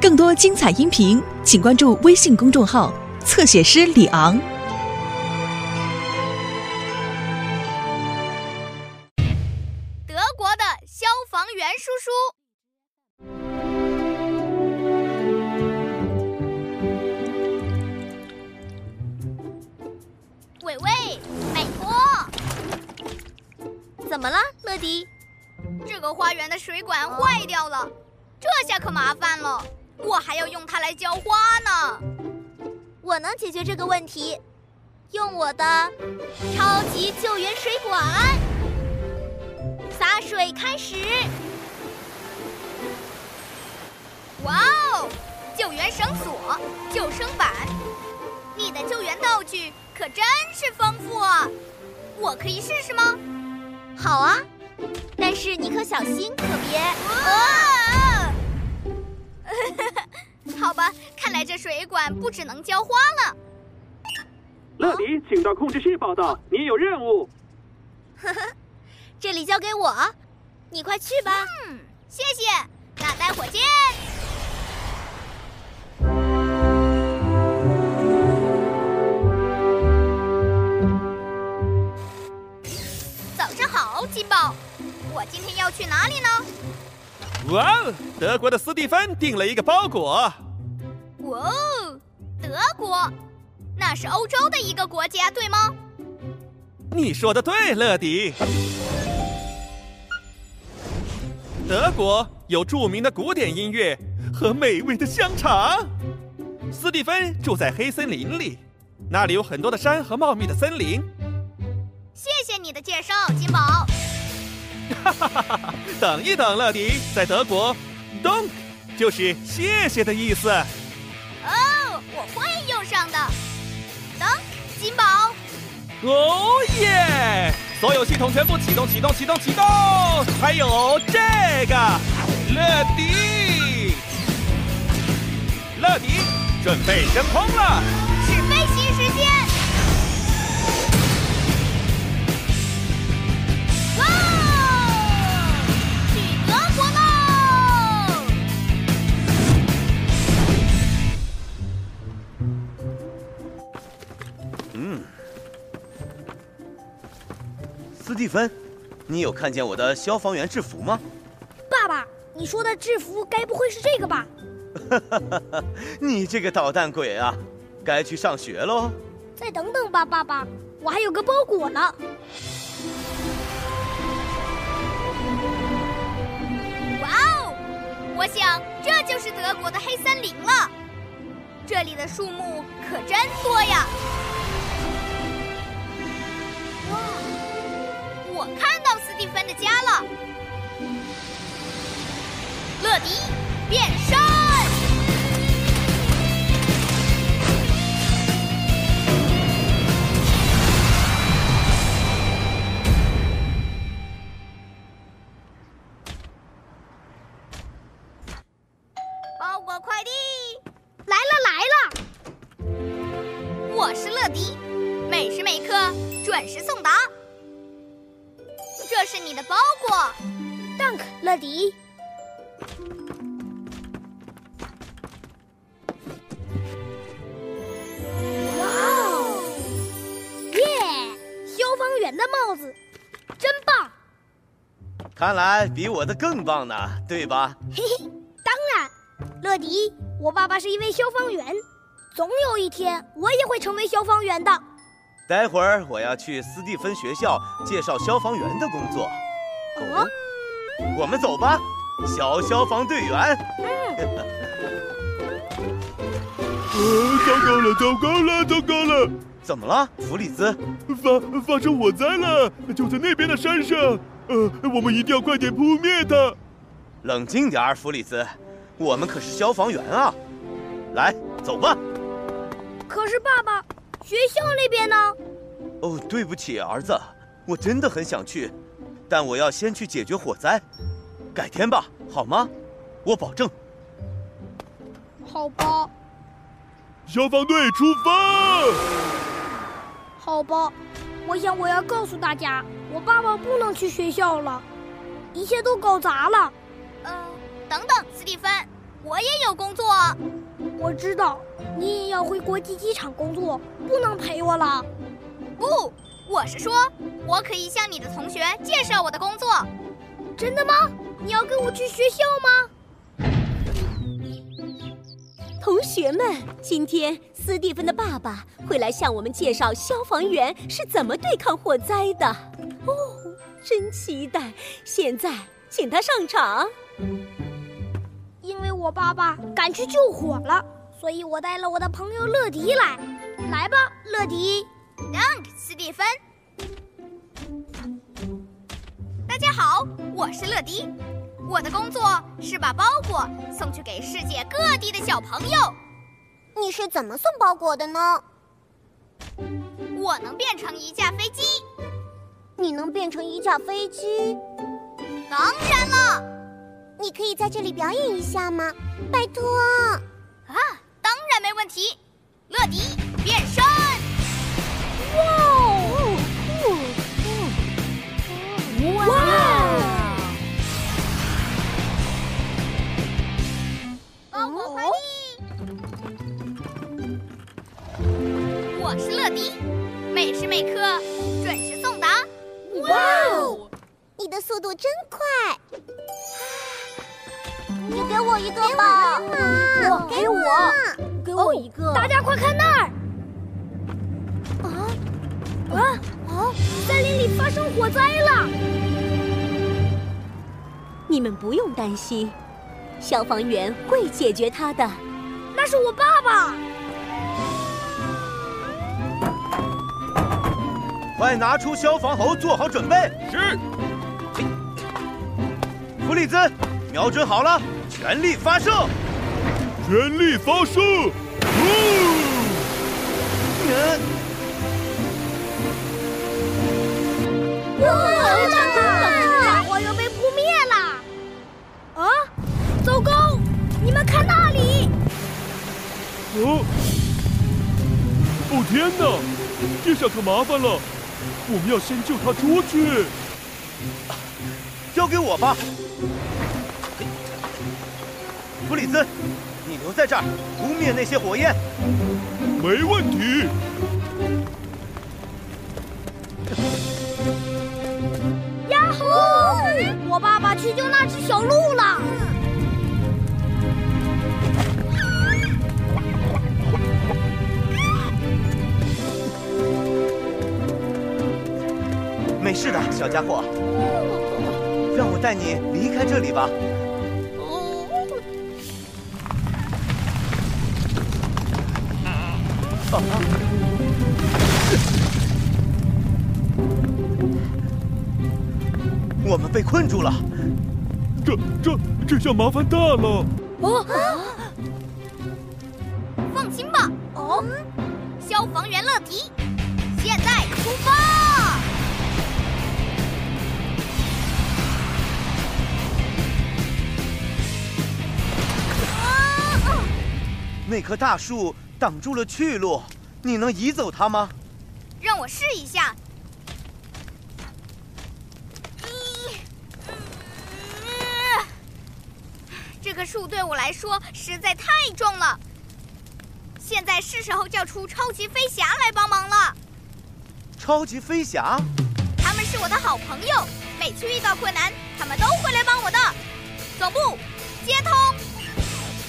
更多精彩音频，请关注微信公众号“侧写师李昂”。德国的消防员叔叔。伟伟，拜托！怎么了，乐迪？这个花园的水管坏掉了，这下可麻烦了，我还要用它来浇花呢。我能解决这个问题，用我的超级救援水管。洒水开始！哇哦，救援绳索、救生板，你的救援道具可真是丰富啊！我可以试试吗？好啊，但是你可小心，可别……啊！好吧，看来这水管不只能浇花了。乐迪，请到控制室报道，你有任务。呵呵，这里交给我，你快去吧。嗯，谢谢，那待会儿见。早上好，金宝，我今天要去哪里呢？哇哦，德国的斯蒂芬订了一个包裹。哇哦，德国，那是欧洲的一个国家，对吗？你说的对，乐迪。德国有著名的古典音乐和美味的香肠。斯蒂芬住在黑森林里，那里有很多的山和茂密的森林。谢谢你的介绍，金宝。哈哈哈哈！等一等，乐迪，在德国，“Dank” 就是谢谢的意思。哦，我会用上的。Dank，金宝。哦耶！所有系统全部启动，启动，启动，启动！还有这个，乐迪，乐迪，准备升空了。斯蒂芬，你有看见我的消防员制服吗？爸爸，你说的制服该不会是这个吧？你这个捣蛋鬼啊，该去上学喽。再等等吧，爸爸，我还有个包裹呢。哇哦！我想这就是德国的黑森林了，这里的树木可真多呀！我看到斯蒂芬的家了，乐迪变身。包裹快递来了来了！我是乐迪，每时每刻准时送达。这是你的包裹，Dunk 乐迪。哇哦！耶！消防员的帽子，真棒！看来比我的更棒呢，对吧？嘿嘿，当然。乐迪，我爸爸是一位消防员，总有一天我也会成为消防员的。待会儿我要去斯蒂芬学校介绍消防员的工作。哦，我们走吧，小消防队员。嗯。呃，糟糕了，糟糕了，糟糕了！怎么了，弗里兹？发发生火灾了，就在那边的山上。呃，我们一定要快点扑灭它。冷静点儿，弗里兹，我们可是消防员啊！来，走吧。可是爸爸，学校那边呢？哦，对不起，儿子，我真的很想去，但我要先去解决火灾，改天吧，好吗？我保证。好吧。消防队出发！好吧，我想我要告诉大家，我爸爸不能去学校了，一切都搞砸了。呃，等等，斯蒂芬，我也有工作。我知道，你也要回国际机场工作，不能陪我了。不，我是说，我可以向你的同学介绍我的工作。真的吗？你要跟我去学校吗？同学们，今天斯蒂芬的爸爸会来向我们介绍消防员是怎么对抗火灾的。哦，真期待！现在请他上场。我爸爸赶去救火了，所以我带了我的朋友乐迪来。来吧，乐迪。Thank 斯蒂芬。大家好，我是乐迪。我的工作是把包裹送去给世界各地的小朋友。你是怎么送包裹的呢？我能变成一架飞机。你能变成一架飞机？当然了。你可以在这里表演一下吗？拜托。啊，当然没问题。乐迪变身。哇哦！哇！包裹快递！我是乐迪，每时每刻准时送达。哇哦！你的速度真快。你给我一个吧，我给我，给我一个。大家快看那儿！啊啊啊！森林里发生火灾了！你们不用担心，消防员会解决它的。那是我爸爸。快拿出消防喉，做好准备。是。弗里兹，瞄准好了。全力发射！全力发射！哇！火又被扑灭了！啊！糟糕！你们看那里！哦！哦天哪！这下可麻烦了！我们要先救他出去。交给我吧。弗里斯，你留在这儿，扑灭那些火焰。没问题。呀呼！我爸爸去救那只小鹿了。没事的，小家伙。让我带你离开这里吧。我们被困住了，这这这下麻烦大了。哦，放心吧。哦，消防员乐迪，现在出发。那棵大树挡住了去路，你能移走它吗？让我试一下。这棵树对我来说实在太重了，现在是时候叫出超级飞侠来帮忙了。超级飞侠？他们是我的好朋友，每次遇到困难，他们都会来帮我的。总部接通。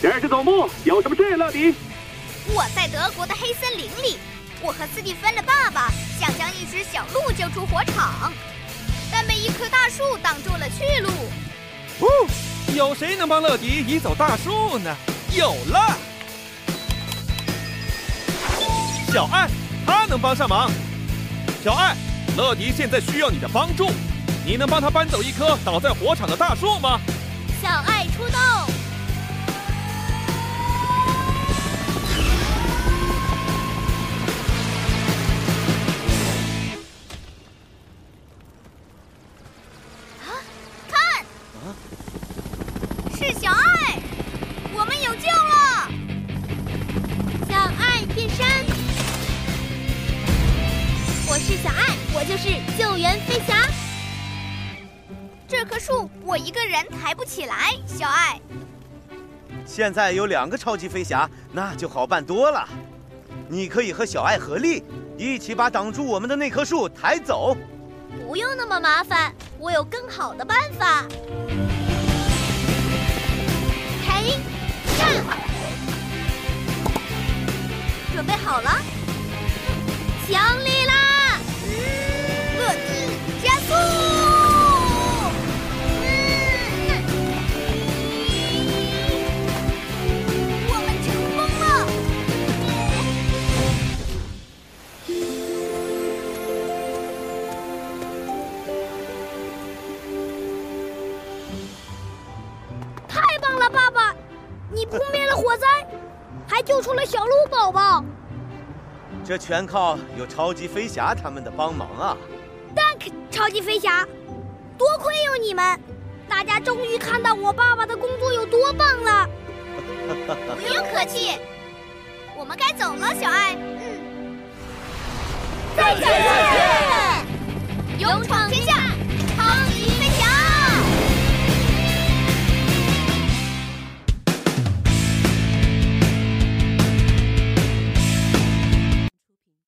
这是总部，有什么事，乐迪？我在德国的黑森林里，我和斯蒂芬的爸爸想将一只小鹿救出火场，但被一棵大树挡住了去路。哦，有谁能帮乐迪移走大树呢？有了，小爱，他能帮上忙。小爱，乐迪现在需要你的帮助，你能帮他搬走一棵倒在火场的大树吗？小爱出动。这棵树我一个人抬不起来小爱。现在有两个超级飞侠那就好办多了。你可以和小爱合力一起把挡住我们的那棵树抬走。不用那么麻烦我有更好的办法。嘿呀准备好了？火灾，还救出了小鹿宝宝。这全靠有超级飞侠他们的帮忙啊！Thank 超级飞侠，多亏有你们，大家终于看到我爸爸的工作有多棒了。不用客气，我们该走了，小爱。嗯，再见！勇闯